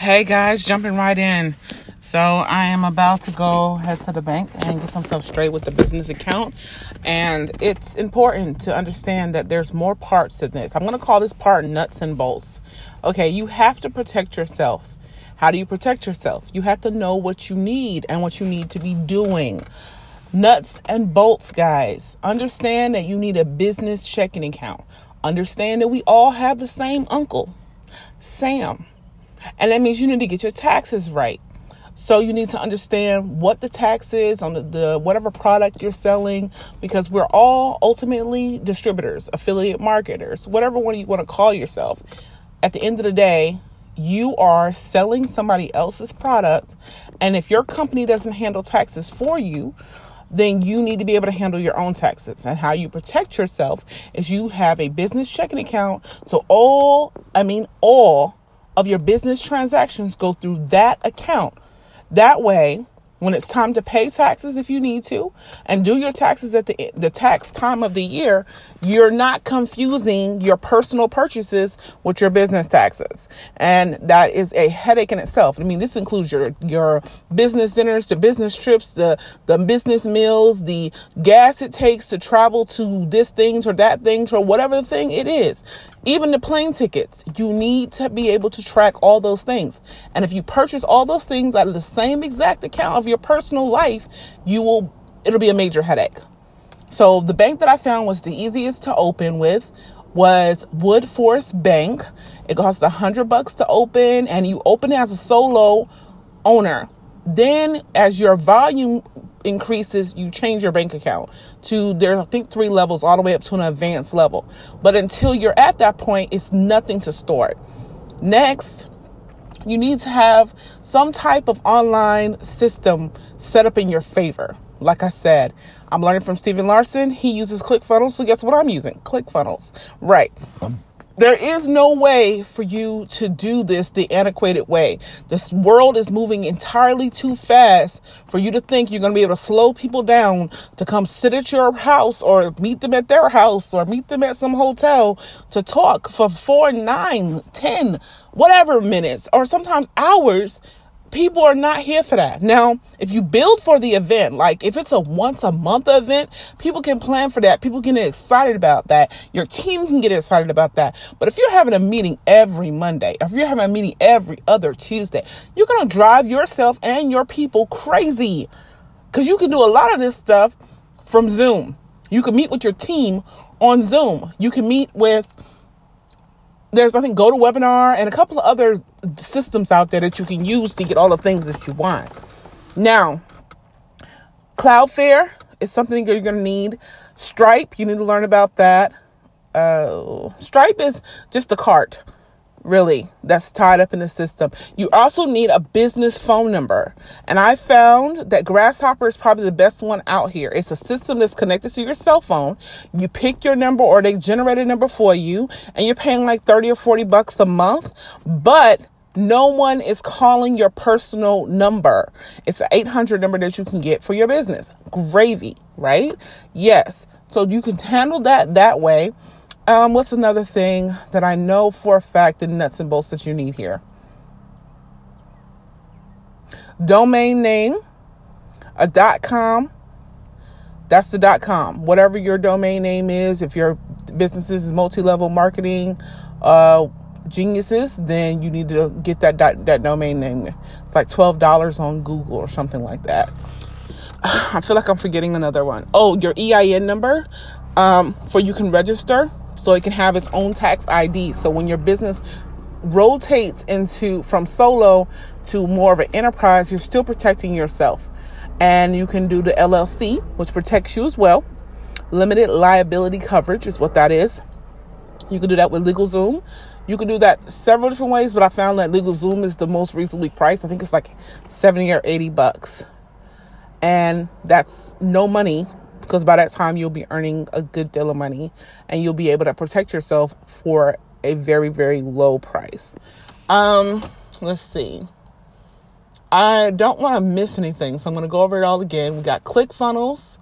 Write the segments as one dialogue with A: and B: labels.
A: Hey guys, jumping right in. So I am about to go head to the bank and get some stuff straight with the business account. And it's important to understand that there's more parts to this. I'm going to call this part nuts and bolts. Okay, you have to protect yourself. How do you protect yourself? You have to know what you need and what you need to be doing. Nuts and bolts, guys. Understand that you need a business checking account. Understand that we all have the same uncle, Sam. And that means you need to get your taxes right. So you need to understand what the tax is on the, the, whatever product you're selling because we're all ultimately distributors, affiliate marketers, whatever one you want to call yourself. At the end of the day, you are selling somebody else's product and if your company doesn't handle taxes for you, then you need to be able to handle your own taxes. And how you protect yourself is you have a business checking account. So all, I mean all of your business transactions go through that account. That way, when it's time to pay taxes if you need to and do your taxes at the the tax time of the year you're not confusing your personal purchases with your business taxes. And that is a headache in itself. I mean this includes your your business dinners the business trips the the business meals the gas it takes to travel to this thing or that thing or whatever the thing it is even the plane tickets, you need to be able to track all those things. And if you purchase all those things out of the same exact account of your personal life, you will, it'll be a major headache. So the bank that I found was the easiest to open with was Woodforest Bank. It costs a hundred bucks to open and you open it as a solo owner. Then as your volume increases, you change your bank account to there, I think three levels all the way up to an advanced level. But until you're at that point, it's nothing to store. Next, you need to have some type of online system set up in your favor. Like I said, I'm learning from Stephen Larsen. He uses ClickFunnels. So guess what I'm using? ClickFunnels. Right. There is no way for you to do this the antiquated way. This world is moving entirely too fast for you to think you're going to be able to slow people down to come sit at your house or meet them at their house or meet them at some hotel to talk for four, nine, ten, whatever minutes or sometimes hours people are not here for that. Now, if you build for the event, like if it's a once a month event, people can plan for that. People can get excited about that. Your team can get excited about that. But if you're having a meeting every Monday, if you're having a meeting every other Tuesday, you're going to drive yourself and your people crazy because you can do a lot of this stuff from Zoom. You can meet with your team on Zoom. You can meet with there's I think GoToWebinar and a couple of other systems out there that you can use to get all the things that you want. Now, Cloudflare is something you're going to need. Stripe, you need to learn about that. Uh, Stripe is just a cart really that's tied up in the system. You also need a business phone number. And I found that Grasshopper is probably the best one out here. It's a system that's connected to your cell phone. You pick your number or they generate a number for you and you're paying like 30 or 40 bucks a month, but no one is calling your personal number. It's an 800 number that you can get for your business. Gravy, right? Yes. So you can handle that that way. Um, what's another thing that I know for a fact the nuts and bolts that you need here? Domain name, a dot com. That's the dot com. Whatever your domain name is, if your business is multi-level marketing, uh, geniuses, then you need to get that dot, that domain name. It's like twelve dollars on Google or something like that. I feel like I'm forgetting another one. Oh, your EIN number, um, for you can register so it can have its own tax ID. So when your business rotates into from solo to more of an enterprise, you're still protecting yourself. And you can do the LLC, which protects you as well. Limited liability coverage is what that is. You can do that with LegalZoom. You can do that several different ways, but I found that LegalZoom is the most reasonably priced. I think it's like 70 or 80 bucks. And that's no money because by that time you'll be earning a good deal of money and you'll be able to protect yourself for a very very low price. Um let's see. I don't want to miss anything so i'm going to go over it all again. We got clickfunnels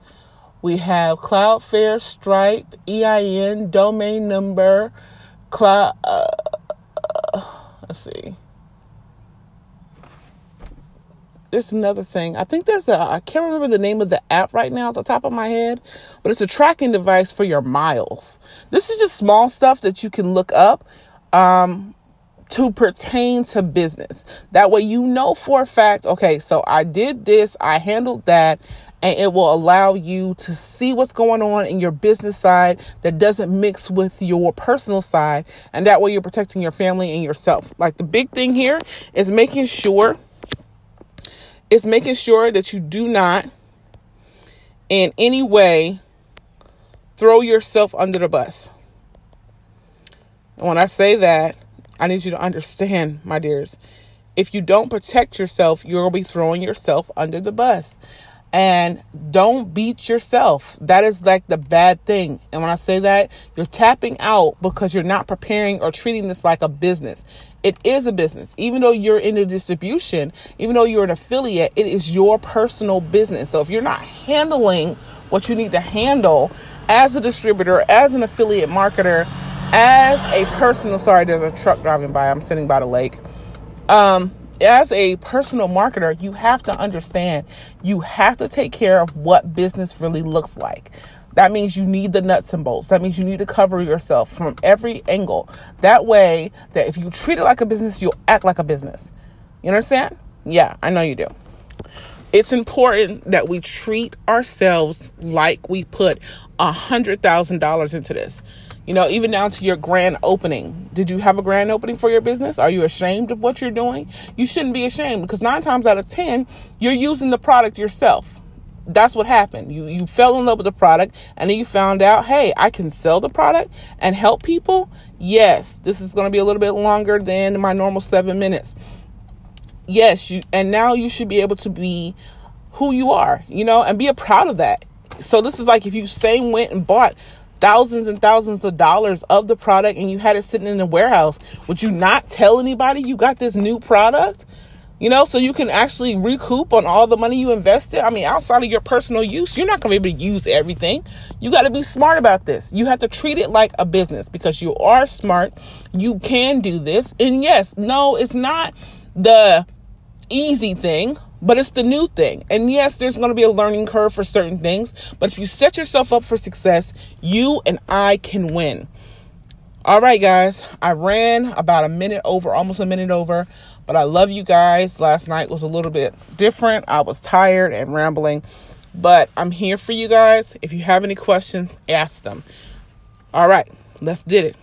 A: we have cloudflare stripe ein domain number cloud uh, let's see there's another thing. I think there's a I can't remember the name of the app right now at the top of my head, but it's a tracking device for your miles. This is just small stuff that you can look up um, to pertain to business. That way you know for a fact, okay, so I did this, I handled that, and it will allow you to see what's going on in your business side that doesn't mix with your personal side and that way you're protecting your family and yourself like the big thing here is making sure is making sure that you do not in any way throw yourself under the bus. And when i say that i need you to understand my dears. If you don't protect yourself you'll be throwing yourself under the bus and don't beat yourself. That is like the bad thing. And when I say that, you're tapping out because you're not preparing or treating this like a business. It is a business. Even though you're in the distribution, even though you're an affiliate, it is your personal business. So if you're not handling what you need to handle as a distributor, as an affiliate marketer, as a personal, sorry, there's a truck driving by. I'm sitting by the lake. Um, as a personal marketer, you have to understand you have to take care of what business really looks like. That means you need the nuts and bolts. That means you need to cover yourself from every angle. That way, that if you treat it like a business, you'll act like a business. You understand? Yeah, I know you do. It's important that we treat ourselves like we put a hundred thousand dollars into this. You know, even down to your grand opening. Did you have a grand opening for your business? Are you ashamed of what you're doing? You shouldn't be ashamed because nine times out of 10, you're using the product yourself. That's what happened. You you fell in love with the product and then you found out, hey, I can sell the product and help people. Yes, this is going to be a little bit longer than my normal 7 minutes. Yes, you and now you should be able to be who you are, you know, and be proud of that. So this is like if you same went and bought thousands and thousands of dollars of the product and you had it sitting in the warehouse, would you not tell anybody you got this new product? You know, so you can actually recoup on all the money you invested. I mean, outside of your personal use, you're not going to be able to use everything. You got to be smart about this. You have to treat it like a business because you are smart. You can do this. And yes, no, it's not the easy thing, but it's the new thing. And yes, there's going to be a learning curve for certain things, but if you set yourself up for success, you and I can win. All right, guys, I ran about a minute over, almost a minute over, but I love you guys. Last night was a little bit different. I was tired and rambling, but I'm here for you guys. If you have any questions, ask them. All right, let's did it.